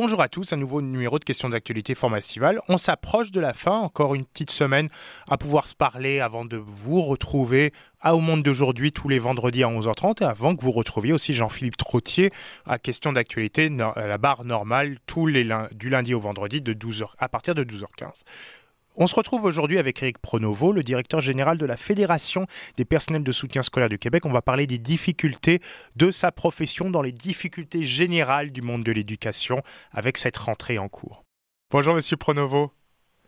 Bonjour à tous, un nouveau numéro de questions d'actualité Formastival. On s'approche de la fin, encore une petite semaine à pouvoir se parler avant de vous retrouver à Au Monde d'aujourd'hui tous les vendredis à 11h30 et avant que vous retrouviez aussi Jean-Philippe Trottier à questions d'actualité à la barre normale tous les du lundi au vendredi de 12h, à partir de 12h15. On se retrouve aujourd'hui avec Eric Pronovo, le directeur général de la Fédération des personnels de soutien scolaire du Québec. On va parler des difficultés de sa profession dans les difficultés générales du monde de l'éducation avec cette rentrée en cours. Bonjour Monsieur Pronovo.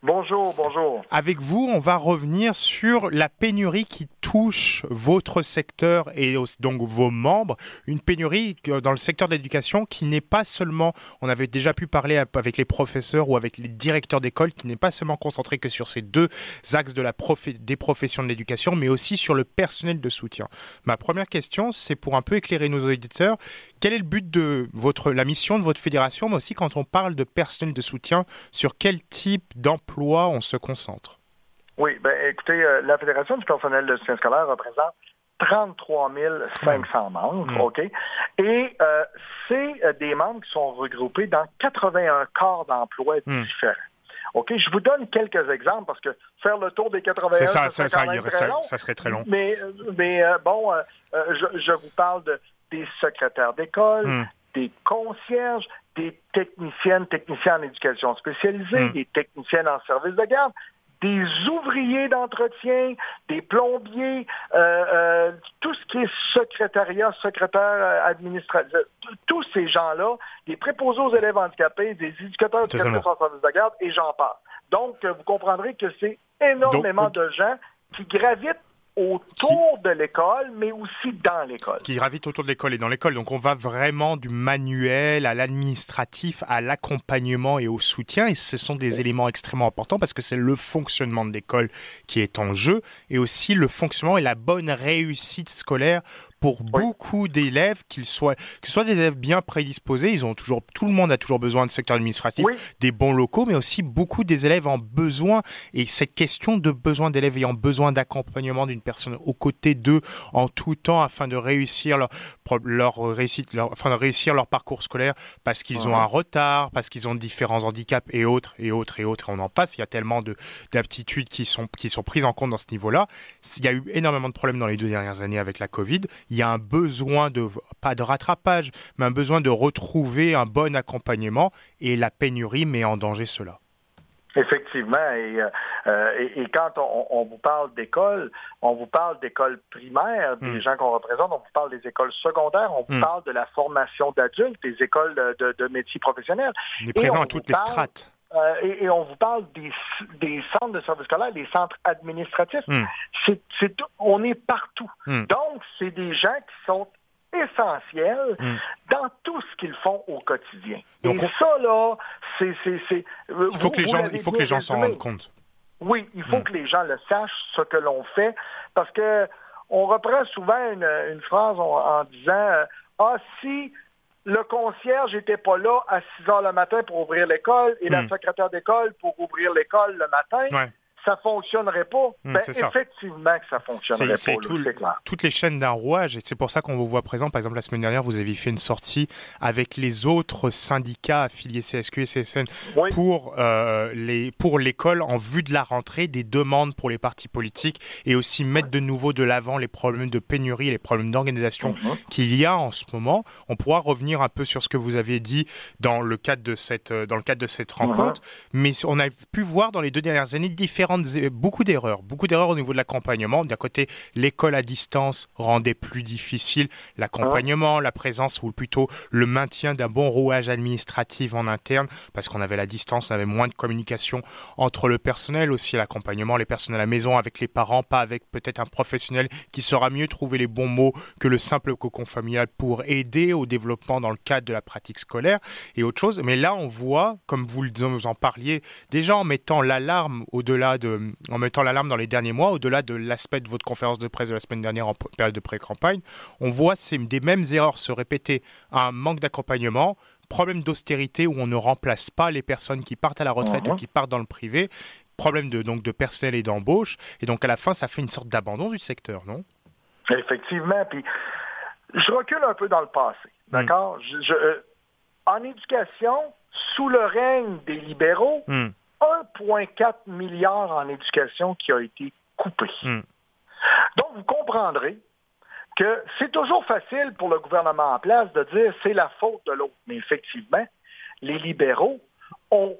Bonjour, bonjour. Avec vous, on va revenir sur la pénurie qui touche votre secteur et donc vos membres. Une pénurie dans le secteur de l'éducation qui n'est pas seulement, on avait déjà pu parler avec les professeurs ou avec les directeurs d'école, qui n'est pas seulement concentrée que sur ces deux axes de la des professions de l'éducation, mais aussi sur le personnel de soutien. Ma première question, c'est pour un peu éclairer nos auditeurs, quel est le but de votre, la mission de votre fédération, mais aussi quand on parle de personnel de soutien, sur quel type d'emploi on se concentre? Oui, ben écoutez, euh, la Fédération du personnel de soutien scolaire représente 33 500 membres, OK? Et euh, c'est euh, des membres qui sont regroupés dans 81 corps d'emploi hmm. différents. OK, je vous donne quelques exemples parce que faire le tour des 81, ça, ça, ça, ça, serait très long. Mais, mais bon, je, je, vous parle de, des secrétaires d'école, hmm. des concierges, des techniciennes, techniciens en éducation spécialisée, hmm. des techniciennes en service de garde, des ouvriers d'entretien, des plombiers, euh, euh, tout ce qui est secrétariat, secrétaire euh, administratif, tous ces gens-là, des préposés aux élèves handicapés, des éducateurs de en service de garde, et j'en parle. Donc, vous comprendrez que c'est énormément de gens qui gravitent autour de l'école, mais aussi dans l'école. Qui gravite autour de l'école et dans l'école. Donc on va vraiment du manuel à l'administratif, à l'accompagnement et au soutien. Et ce sont des éléments extrêmement importants parce que c'est le fonctionnement de l'école qui est en jeu et aussi le fonctionnement et la bonne réussite scolaire pour beaucoup d'élèves, qu'ils soient, que ce soit des élèves bien prédisposés, ils ont toujours, tout le monde a toujours besoin de secteur administratif, des bons locaux, mais aussi beaucoup des élèves en besoin. Et cette question de besoin d'élèves ayant besoin d'accompagnement d'une personne aux côtés d'eux en tout temps afin de réussir leur, leur réussite, leur, afin de réussir leur parcours scolaire parce qu'ils ont un retard, parce qu'ils ont différents handicaps et autres et autres et autres. Et on en passe. Il y a tellement de d'aptitudes qui sont qui sont prises en compte dans ce niveau-là. Il y a eu énormément de problèmes dans les deux dernières années avec la Covid il y a un besoin de, pas de rattrapage, mais un besoin de retrouver un bon accompagnement et la pénurie met en danger cela. Effectivement, et, euh, et, quand on, vous parle d'école, on vous parle d'école primaire, des hmm. gens qu'on représente, on vous parle des écoles secondaires, on vous hmm. parle de la formation d'adultes, des écoles de, de, métiers professionnels. On est présent à toutes les strates. Euh, et, on vous parle des, des centres de services scolaires, des centres administratifs. Hmm. C'est, on est partout. Hmm. Donc, c'est des gens qui sont essentiels hmm. dans tout ce qu'ils font au quotidien. et ça, là, c'est... il faut que les gens, il faut que les gens s'en rendent compte. Oui, il faut que les gens le sachent, ce que l'on fait, parce que on reprend souvent une, une phrase en, disant euh, Ah, si le concierge n'était pas là à 6 heures le matin pour ouvrir l'école et la hmm. secrétaire d'école pour ouvrir l'école le matin ça fonctionnerait pas. Hmm, ben, effectivement que ça fonctionnerait pas. C'est toutes les chaînes d'un rouage et c'est pour ça qu'on vous voit présent. Par exemple, la semaine dernière, vous avez fait une sortie avec les autres syndicats affiliés CSQ et CSN pour euh, les pour l'école en vue de la rentrée, des demandes pour les partis politiques et aussi mettre de nouveau de l'avant les problèmes de pénurie, les problèmes d'organisation mhm. qu'il y a en ce moment. On pourra revenir un peu sur ce que vous avez dit dans le cadre de cette dans le cadre de cette mhm. rencontre, mais on a pu voir dans les deux dernières années beaucoup d'erreurs, beaucoup d'erreurs au niveau de l'accompagnement. D'un côté, l'école à distance rendait plus difficile l'accompagnement, la présence ou plutôt le maintien d'un bon rouage administratif en interne parce qu'on avait la distance, on avait moins de communication entre le personnel aussi, l'accompagnement, les personnes à la maison avec les parents, pas avec peut-être un professionnel qui saura mieux trouver les bons mots que le simple cocon familial pour aider au développement dans le cadre de la pratique scolaire et autre chose. Mais là, on voit, comme vous en parliez, déjà en mettant l'alarme au-delà en mettant l'alarme dans les derniers mois, au-delà de l'aspect de votre conférence de presse de la semaine dernière en période de pré-campagne, on voit ces, des mêmes erreurs se répéter. Un manque d'accompagnement, problème d'austérité où on ne remplace pas les personnes qui partent à la retraite ou mhm. qui partent dans le privé, problème de, donc, de personnel et d'embauche. Et donc, à la fin, ça fait une sorte d'abandon du secteur, non? Effectivement. Puis, je recule un peu dans le passé. Mm. D'accord? Euh, en éducation, sous le règne des libéraux, 1,4 hmm. milliard en éducation qui a été coupé. Hmm. Donc, vous comprendrez que c'est toujours facile pour le gouvernement en place de dire c'est la faute de l'autre. Mais effectivement, les libéraux ont,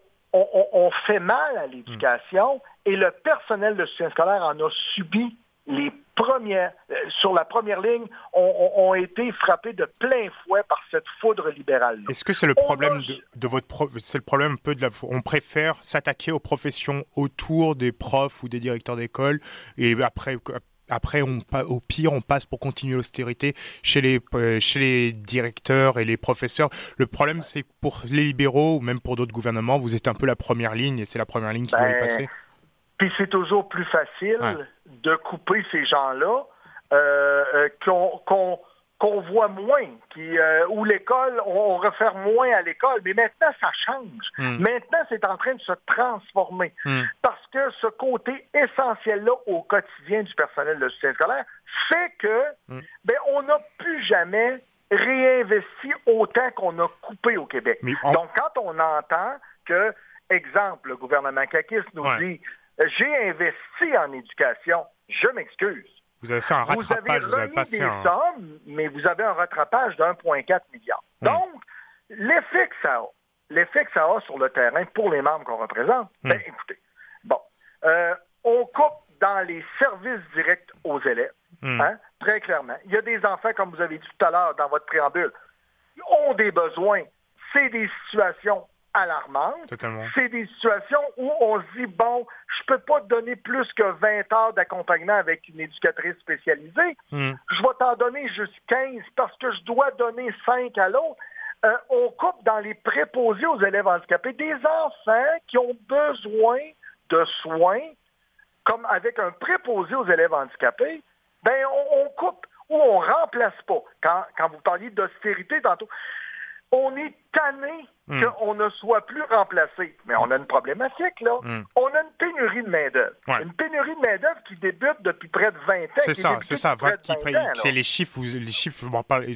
fait mal à l'éducation et le personnel de soutien scolaire en a subi les premières, euh, sur la première ligne, ont, été frappés de plein fouet par cette foudre libérale. Est-ce que c'est le problème de, votre c'est le problème un peu de la on préfère s'attaquer aux professions autour des profs ou des directeurs d'école et après après, on, au pire, on passe pour continuer l'austérité chez les, euh, chez les directeurs et les professeurs. Le problème, c'est que pour les libéraux ou même pour d'autres gouvernements, vous êtes un peu la première ligne et c'est la première ligne qui doit y ben, passer. Puis c'est toujours plus facile de couper ces gens-là euh, euh qu'on qu'on voit moins, qui, euh, où l'école, on, refaire moins à l'école. Mais maintenant, ça change. Hmm. Maintenant, c'est en train de se transformer. Hmm. Parce que ce côté essentiel-là au quotidien du personnel de soutien scolaire fait que hmm. ben, on n'a plus jamais réinvesti autant qu'on a coupé au Québec. Donc, quand on entend que, exemple, le gouvernement Kakis nous dit j'ai investi en éducation. Je m'excuse. Vous avez fait un rattrapage, vous avez, pas fait des sommes, mais vous avez un rattrapage de 1,4 milliard. Hmm. Donc, l'effet que ça a, l'effet que ça a sur le terrain pour les membres qu'on représente, hmm. ben, écoutez, bon, euh, on coupe dans les services directs aux élèves, hmm. hein, très clairement. Il y a des enfants, comme vous avez dit tout à l'heure dans votre préambule, qui ont des besoins. C'est des situations alarmante. C'est des situations où on se dit, bon, je peux pas te donner plus que 20 heures d'accompagnement avec une éducatrice spécialisée. Hmm. Je vais t'en donner juste 15 parce que je dois donner 5 à l'autre. Euh, on coupe dans les préposés aux élèves handicapés des enfants qui ont besoin de soins, comme avec un préposé aux élèves handicapés, ben on, coupe ou on remplace pas. Quand, quand vous parliez d'austérité tantôt, on est tanné Hmm. qu'on ne soit plus remplacé. Mais on a une problématique, là. Hmm. On a une pénurie de main-d'œuvre. Une pénurie de main-d'œuvre qui débute depuis près de 20 ans. C'est ça, c'est ça. C'est les chiffres, vous, les chiffres,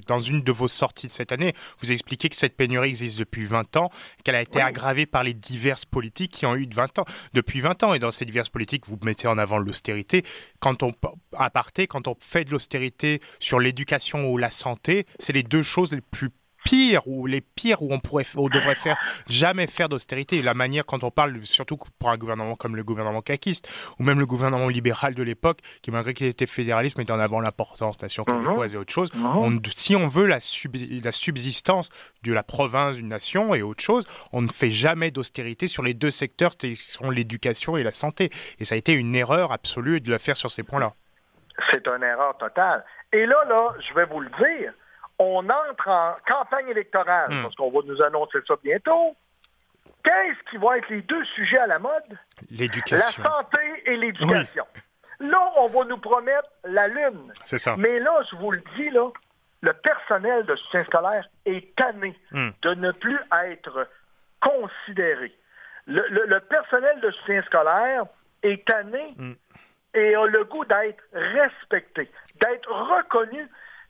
dans une de vos sorties de cette année, vous expliquez que cette pénurie existe depuis 20 ans, qu'elle a été aggravée par les diverses politiques qui ont eu de 20 ans, depuis 20 ans. Et dans ces diverses politiques, vous mettez en avant l'austérité. Quand on, à parté, quand on fait de l'austérité sur l'éducation ou la santé, c'est les deux choses les plus pires ou les pires où on pourrait, on devrait faire jamais faire d'austérité. La manière quand on parle, surtout pour un gouvernement comme le gouvernement caquiste ou même le gouvernement libéral de l'époque, qui malgré qu'il était fédéraliste mettait en avant l'importance nation mhm. québécoise et autre chose. Mhm. si on veut la, la subsistance de la province, d'une nation et autre chose, on ne fait jamais d'austérité sur les deux secteurs qui sont l'éducation et la santé. Et ça a été une erreur absolue de le faire sur ces points-là. C'est une erreur totale. Et là, là, je vais vous le dire, on entre en campagne électorale, hmm. parce qu'on va nous annoncer ça bientôt. Qu'est-ce qui vont être les deux sujets à la mode? L'éducation. La santé et l'éducation. Là, on va nous promettre la lune. C'est ça. Mais là, je vous le dis, là, le personnel de soutien scolaire est tanné hmm. de ne plus être considéré. Le, personnel de soutien scolaire est tanné hmm. et a le goût d'être respecté, d'être reconnu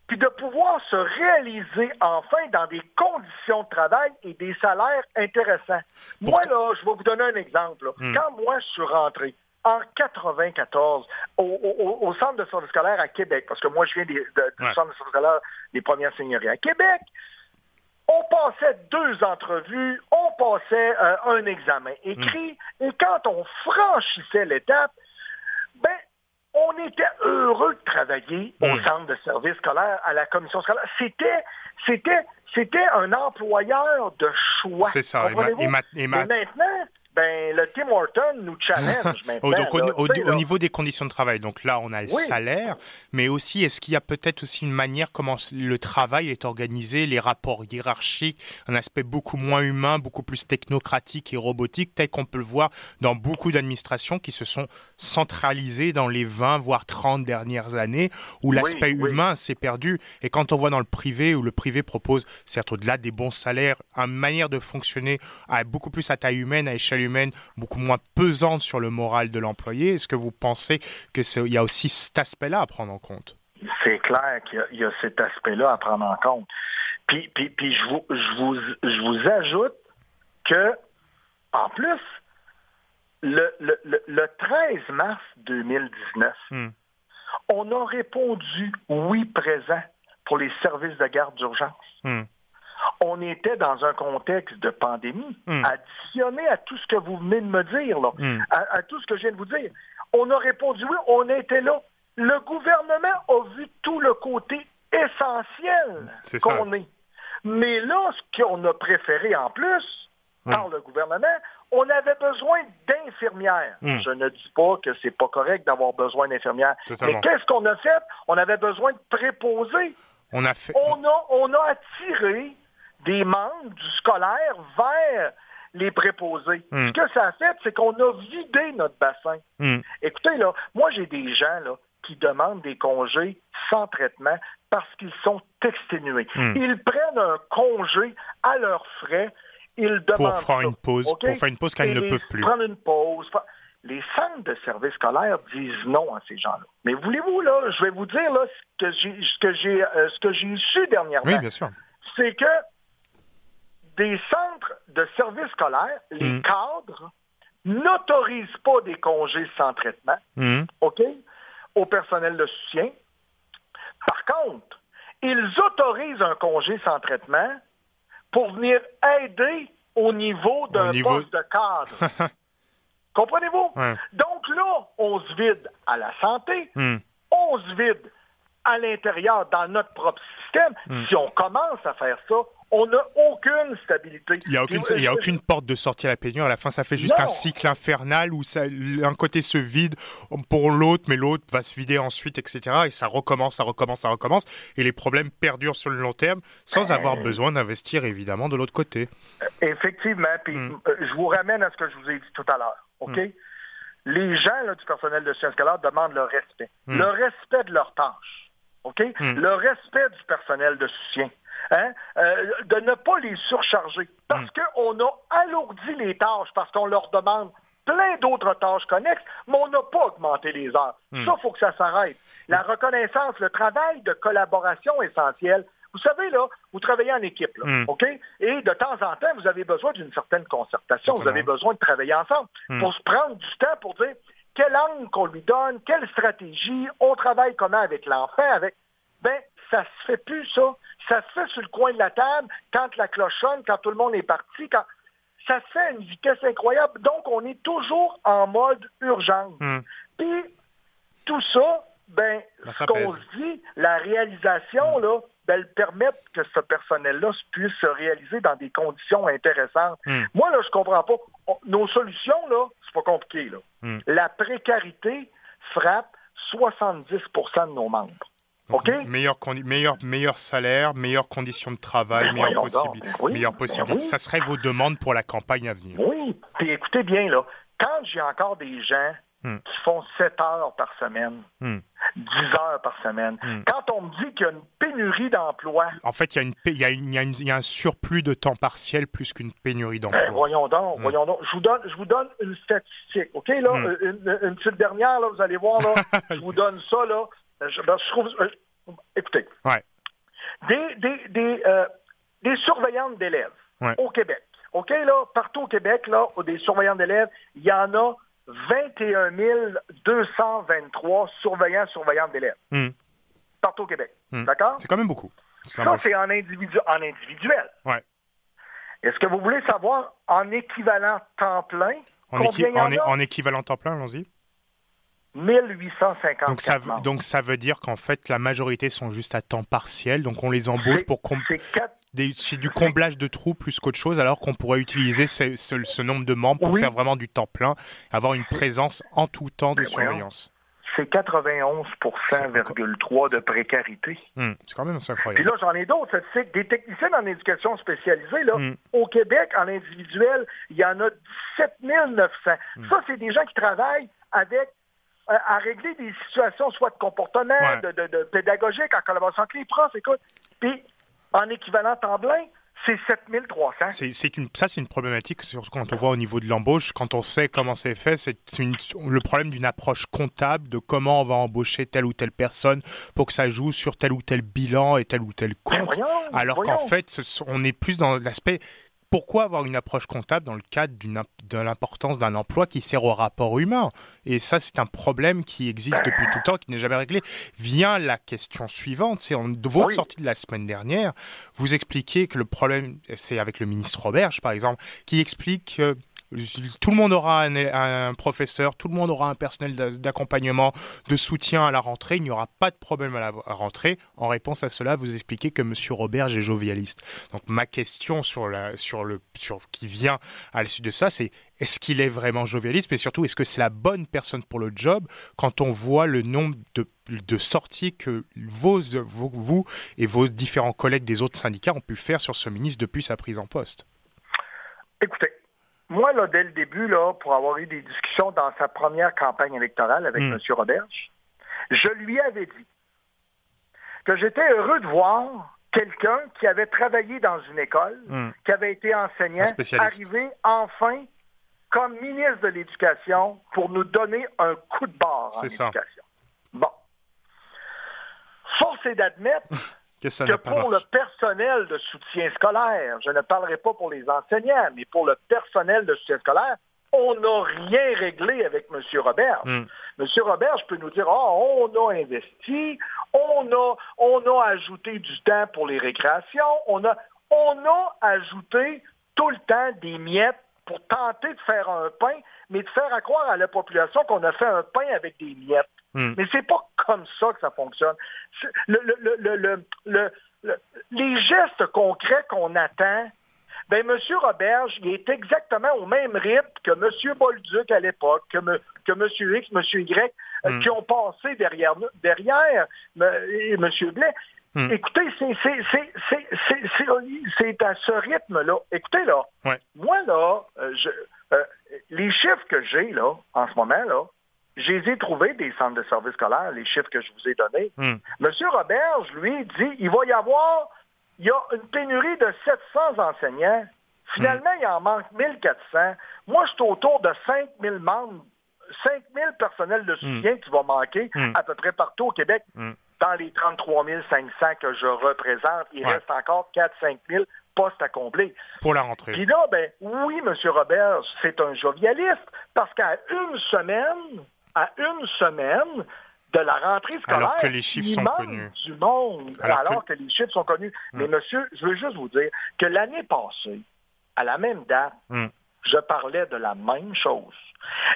puis de pouvoir se réaliser enfin dans des conditions de travail et des salaires intéressants. Moi, là, je vais vous donner un exemple. Hmm. Quand moi, je suis rentré en 94 au, centre de service scolaire à Québec, parce que moi, je viens du centre de service scolaire des premières seigneuries à Québec, on passait deux entrevues, on passait euh, un examen écrit, hmm. et quand on franchissait l'étape, on était heureux de travailler au hmm. centre de service scolaire, à la commission scolaire. C'était, c'était, c'était un employeur de choix. C'est ça. Et, maintenant, ben, le Tim Horton nous challenge maintenant. donc, au, niveau des conditions de travail, donc là, on a le salaire, mais aussi, est-ce qu'il y a peut-être aussi une manière comment le travail est organisé, les rapports hiérarchiques, un aspect beaucoup moins humain, beaucoup plus technocratique et robotique, tel qu'on peut le voir dans beaucoup d'administrations qui se sont centralisées dans les 20, voire 30 dernières années, où l'aspect humain s'est perdu. Et quand on voit dans le privé, où le privé propose, certes, au-delà des bons salaires, une manière de fonctionner à beaucoup plus à taille humaine, à échelle humaine beaucoup moins pesante sur le moral de l'employé. Est-ce que vous pensez qu'il y a aussi cet aspect-là à prendre en compte? C'est clair qu'il y, a cet aspect-là à prendre en compte. Puis, puis, puis je, vous, je, vous, je vous ajoute que, en plus, le, le, 13 mars 2019, hmm. on a répondu oui présent pour les services de garde d'urgence. Hmm. On était dans un contexte de pandémie. Hmm. Additionné à tout ce que vous venez de me dire, là, à, tout ce que je viens de vous dire, on a répondu oui, on était là. Le gouvernement a vu tout le côté essentiel qu'on est. Mais là, ce qu'on a préféré en plus, par le gouvernement, on avait besoin d'infirmières. Hmm. Je ne dis pas que c'est pas correct d'avoir besoin d'infirmières. Mais qu'est-ce qu'on a fait? On avait besoin de préposer. On a fait. On a, on a attiré des membres du scolaire vers les préposés. Hmm. Ce que ça a fait, c'est qu'on a vidé notre bassin. Hmm. Écoutez, là, moi, j'ai des gens là, qui demandent des congés sans traitement parce qu'ils sont exténués. Ils prennent un congé à leurs frais ils pour faire une pause, pour faire une pause quand ils ne peuvent plus. Prendre une pause. Les centres de services scolaires disent non à ces gens-là. Mais voulez-vous là, je vais vous dire là ce que j'ai ce que j'ai euh, ce que j'ai su dernièrement. Oui, bien sûr. C'est que des centres de services scolaires, les mm. cadres n'autorisent pas des congés sans traitement. Mm. OK? Au personnel de soutien. Par contre, ils autorisent un congé sans traitement pour venir aider au niveau d'un poste de cadre. Comprenez-vous? Donc là, on se vide à la santé, hmm. on se vide à l'intérieur dans notre propre système. Si on commence à faire ça, on n'a aucune stabilité. Il n'y a, aucune, a aucune porte de sortie à la pénurie. À la fin, ça fait juste un cycle infernal où ça, un côté se vide pour l'autre, mais l'autre va se vider ensuite, etc. Et ça recommence, ça recommence, ça recommence. Et les problèmes perdurent sur le long terme sans avoir besoin d'investir, évidemment, de l'autre côté. Effectivement. Puis hmm. euh, je vous ramène à ce que je vous ai dit tout à l'heure. OK? Hmm. Les gens du personnel de sciences scolaires demandent le respect. Hmm. Le respect de leurs tâches. OK? Le respect du personnel de soutien. Hein, euh, de ne pas les surcharger. Parce mm. qu'on a alourdi les tâches, parce qu'on leur demande plein d'autres tâches connexes, mais on n'a pas augmenté les heures. Mm. Ça, il faut que ça s'arrête. La reconnaissance, le travail de collaboration essentiel. Vous savez, là, vous travaillez en équipe, mm. OK? Et de temps en temps, vous avez besoin d'une certaine concertation, vous avez besoin de travailler ensemble pour se prendre du temps pour dire quel angle qu'on lui donne, quelle stratégie, on travaille comment avec l'enfant, avec... Ben, ça se fait plus, ça. Ça se fait sur le coin de la table, quand la cloche sonne, quand tout le monde est parti, quand ça se fait à une vitesse incroyable. Donc, on est toujours en mode urgence. Hmm. Puis, tout ça, ben, ben ce qu'on se dit, la réalisation, hmm. là, ben, elle permet que ce personnel-là puisse se réaliser dans des conditions intéressantes. Hmm. Moi, là, je comprends pas. nos solutions, là, c'est pas compliqué, là. La précarité frappe 70% de nos membres. Meilleur, meilleur, meilleur, salaire, meilleures conditions de travail, meilleures, possibilités. Ça serait vos demandes pour la campagne à venir. Oui. Puis écoutez bien, là, quand j'ai encore des gens hmm. qui font 7 heures par semaine, 10 hmm. heures par semaine, hmm. quand on me dit qu'il y a une pénurie d'emplois... En fait, il y, a y, a un surplus de temps partiel plus qu'une pénurie d'emplois. Ben, voyons donc, voyons donc. Je vous, donne, je vous donne une statistique, OK? Là, une, une, petite dernière, là, vous allez voir, là, je vous donne ça, là. Euh, ben, je, trouve, euh, écoutez, des, des, des, euh, des surveillantes d'élèves au Québec. OK, là, partout au Québec, là, des surveillants d'élèves, il y en a 21 223 surveillants, surveillantes d'élèves. Hmm. Partout au Québec. Hmm. D'accord? C'est quand même beaucoup. Ça, c'est en, individu en individuel. Ouais. Est-ce que vous voulez savoir en équivalent temps plein? En, combien en, en équivalent temps plein, allons-y. 1850. Donc ça, donc ça veut dire qu'en fait, la majorité sont juste à temps partiel, donc on les embauche pour... C'est du comblage de trous plus qu'autre chose, alors qu'on pourrait utiliser ce, nombre de membres pour faire vraiment du temps plein, avoir une présence en tout temps de surveillance. C'est 91,3 de précarité. Hmm, c'est quand même incroyable. Puis là, j'en ai d'autres Des techniciens en éducation spécialisée, là, hmm. au Québec, en individuel, il y en a 17 900. Hmm. Ça, c'est des gens qui travaillent avec à régler des situations soit de comportement, de, de, pédagogique, en collaboration avec les profs, écoute. Puis, en équivalent temps plein, c'est 7300. C'est une, ça, c'est une problématique, surtout quand on voit au niveau de l'embauche, quand on sait comment c'est fait, c'est le problème d'une approche comptable de comment on va embaucher telle ou telle personne pour que ça joue sur tel ou tel bilan et tel ou tel compte. alors qu'en fait, on est plus dans l'aspect pourquoi avoir une approche comptable dans le cadre de l'importance d'un emploi qui sert au rapport humain? Et ça, c'est un problème qui existe depuis tout le temps, qui n'est jamais réglé. Vient la question suivante, c'est en votre sortie de la semaine dernière, vous expliquez que le problème, c'est avec le ministre Roberge, par exemple, qui explique que tout le monde aura un, professeur, tout le monde aura un personnel d'accompagnement, de soutien à la rentrée. Il n'y aura pas de problème à la rentrée. En réponse à cela, vous expliquez que M. Robert est jovialiste. Donc ma question sur le, sur, qui vient à suite de ça, c'est est-ce qu'il est vraiment jovialiste, mais surtout est-ce que c'est la bonne personne pour le job quand on voit le nombre de, sorties que vous et vos différents collègues des autres syndicats ont pu faire sur ce ministre depuis sa prise en poste? Écoutez, moi, là, dès le début, là, pour avoir eu des discussions dans sa première campagne électorale avec M. Hmm. Roberge, je lui avais dit que j'étais heureux de voir quelqu'un qui avait travaillé dans une école, hmm. qui avait été enseignant, arriver enfin comme ministre de l'Éducation pour nous donner un coup de barre en éducation. Bon. Force est d'admettre que, pour le personnel de soutien scolaire, je ne parlerai pas pour les enseignants, mais pour le personnel de soutien scolaire, on n'a rien réglé avec M. Robert. Hmm. M. Robert, je peux nous dire, oh, on a investi, on a, on a ajouté du temps pour les récréations, on a, on a ajouté tout le temps des miettes pour tenter de faire un pain, mais de faire croire à la population qu'on a fait un pain avec des miettes. Hmm. Mais c'est pas comme ça que ça fonctionne. les gestes concrets qu'on attend, ben M. Roberge, il est exactement au même rythme que M. Bolduc à l'époque, que, que M. X, M. Y, euh, hmm. qui ont passé derrière, derrière M. Blais. Hmm. Écoutez, c'est à ce rythme-là. Écoutez, là, moi, là, euh, je, euh, les chiffres que j'ai, là, en ce moment, là, j'ai ai trouvés des centres de services scolaires, les chiffres que je vous ai donnés. Hmm. Monsieur Roberge, lui, dit il va y avoir il y a une pénurie de 700 enseignants. Finalement, il en manque 1400. Moi, je suis autour de 5000 membres, 5000 personnels de hmm. soutien qui vont manquer hmm. à peu près partout au Québec. Dans les 33 500 que je représente, il reste encore 4-5 000 postes à combler. Pour la rentrée. Puis là, ben, oui, M. Robert, c'est un jovialiste, parce qu'à une semaine, à une semaine de la rentrée scolaire. Alors que les chiffres sont connus. Du monde, alors, que... les chiffres sont connus. Hmm. Mais monsieur, je veux juste vous dire que l'année passée, à la même date, hmm. je parlais de la même chose.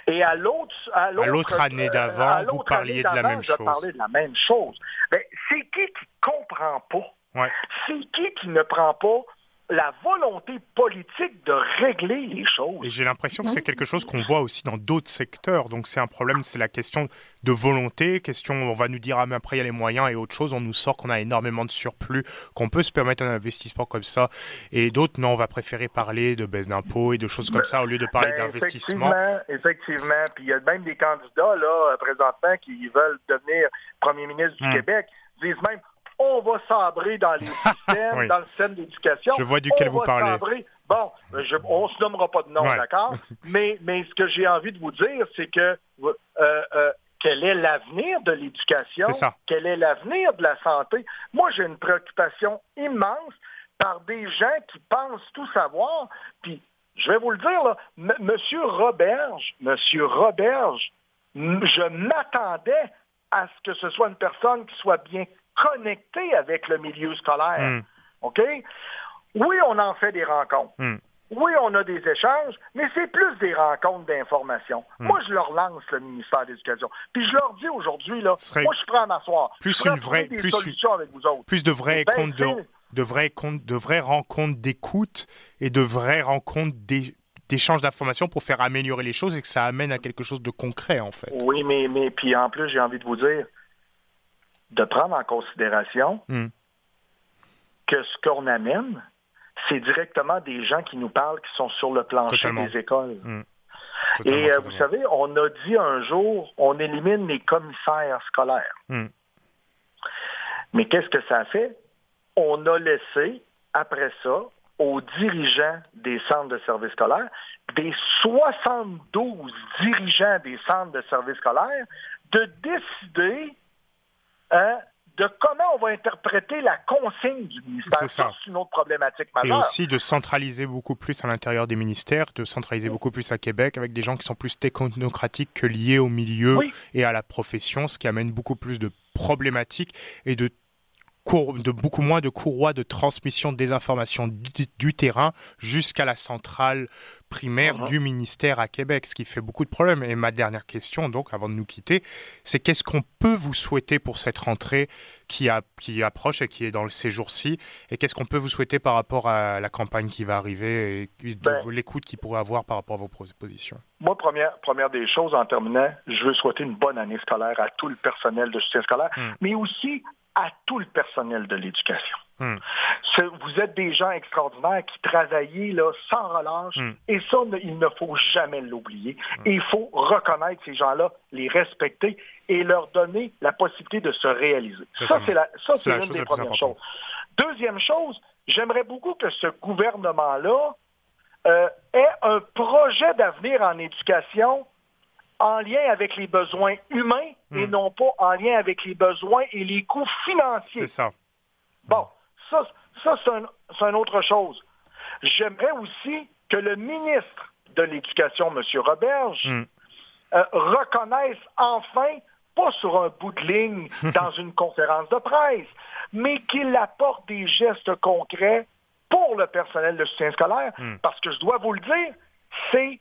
Et à l'autre, à l'autre année d'avant, vous parliez de la même chose. Je parlais de la même chose. Ben, c'est qui qui comprend pas? C'est qui qui ne prend pas la volonté politique de régler les choses. Et j'ai l'impression que c'est quelque chose qu'on voit aussi dans d'autres secteurs. Donc c'est un problème, c'est la question de volonté, question, on va nous dire, ah mais après il y a les moyens et autre chose, on nous sort qu'on a énormément de surplus, qu'on peut se permettre un investissement comme ça. Et d'autres, non, on va préférer parler de baisse d'impôts et de choses comme ça au lieu de parler ben, d'investissement. Effectivement, effectivement. Puis il y a même des candidats, là, présentement, qui veulent devenir premier ministre du hmm. Québec disent même on va sabrer dans les systèmes, dans le système d'éducation. Je vois duquel vous parlez. Bon, je, on se nommera pas de nom, d'accord? mais, mais ce que j'ai envie de vous dire, c'est que euh, euh, quel est l'avenir de l'éducation? Quel est l'avenir de la santé? Moi, j'ai une préoccupation immense par des gens qui pensent tout savoir. Puis, je vais vous le dire, là, Monsieur Roberge, Monsieur Roberge, je m'attendais à ce que ce soit une personne qui soit bien connecté avec le milieu scolaire. Hmm. OK? Oui, on en fait des rencontres. Hmm. Oui, on a des échanges, mais c'est plus des rencontres d'information. Hmm. Moi, je leur lance le ministère de l'Éducation. Puis je leur dis aujourd'hui, là, moi, je à m'asseoir. Plus une vraie, plus, avec vous autres. Plus de vrais comptes de, de vrais comptes, de vraies rencontres d'écoute et de vraies rencontres d'échange d'informations pour faire améliorer les choses et que ça amène à quelque chose de concret, en fait. Oui, mais, mais puis en plus, j'ai envie de vous dire, de prendre en considération hmm. que ce qu'on amène, c'est directement des gens qui nous parlent, qui sont sur le plancher des écoles. Hmm. Et euh, vous savez, on a dit un jour, on élimine les commissaires scolaires. Hmm. Mais qu'est-ce que ça a fait? On a laissé, après ça, aux dirigeants des centres de services scolaires, des 72 dirigeants des centres de services scolaires, de décider Hein, de comment on va interpréter la consigne du ministère. C'est une autre problématique majeure. Et aussi de centraliser beaucoup plus à l'intérieur des ministères, de centraliser beaucoup plus à Québec avec des gens qui sont plus technocratiques que liés au milieu et à la profession, ce qui amène beaucoup plus de problématiques et de de beaucoup moins de courroies de transmission des informations du, terrain jusqu'à la centrale primaire uh-huh. du ministère à Québec, ce qui fait beaucoup de problèmes. Et ma dernière question, donc, avant de nous quitter, c'est qu'est-ce qu'on peut vous souhaiter pour cette rentrée qui, a, qui approche et qui est dans ces jours-ci Et qu'est-ce qu'on peut vous souhaiter par rapport à la campagne qui va arriver et ben l'écoute qu'il pourrait avoir par rapport à vos propositions? Moi, première, première des choses, en terminant, je veux souhaiter une bonne année scolaire à tout le personnel de soutien scolaire, hmm. mais aussi à tout le personnel de l'éducation. Hmm. Vous êtes des gens extraordinaires qui travaillent là, sans relâche hmm. et ça, il ne faut jamais l'oublier. Hmm. Il faut reconnaître ces gens-là, les respecter et leur donner la possibilité de se réaliser. Ça, c'est la, ça, c'est une des premières choses. Deuxième chose, j'aimerais beaucoup que ce gouvernement-là euh, ait un projet d'avenir en éducation en lien avec les besoins humains et hmm. non pas en lien avec les besoins et les coûts financiers. C'est ça. Bon, ça, ça c'est une autre chose. J'aimerais aussi que le ministre de l'Éducation, M. Roberge, hmm. euh, reconnaisse enfin, pas sur un bout de ligne dans une conférence de presse, mais qu'il apporte des gestes concrets pour le personnel de soutien scolaire, hmm. parce que je dois vous le dire, c'est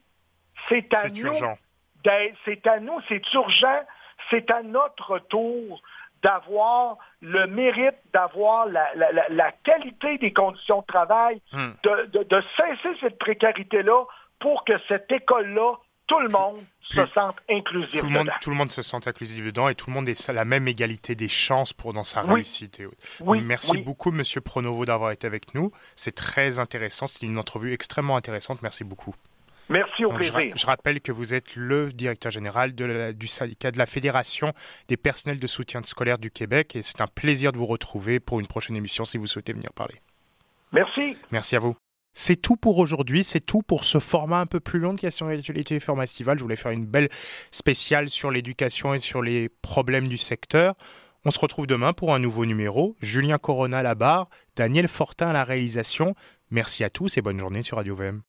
c'est à nous ben, c'est à nous, c'est urgent, c'est à notre tour d'avoir le mérite, d'avoir la, qualité des conditions de travail, hmm. de, cesser cette précarité-là pour que cette école-là, tout le monde se sente inclusif. Tout le, monde, tout le monde se sente inclusif dedans et tout le monde ait la même égalité des chances pour dans sa réussite. oui, Merci beaucoup, Monsieur Pronovo, d'avoir été avec nous. C'est très intéressant. C'est une entrevue extrêmement intéressante. Merci beaucoup. Merci, au plaisir. Je, rappelle que vous êtes le directeur général de du syndicat de la Fédération des personnels de soutien scolaire du Québec et c'est un plaisir de vous retrouver pour une prochaine émission si vous souhaitez venir parler. Merci. Merci à vous. C'est tout pour aujourd'hui, c'est tout pour ce format un peu plus long de questions d'actualité Forum Estival. Je voulais faire une belle spéciale sur l'éducation et sur les problèmes du secteur. On se retrouve demain pour un nouveau numéro. Julien Corona à la barre, Daniel Fortin à la réalisation. Merci à tous et bonne journée sur Radio VM.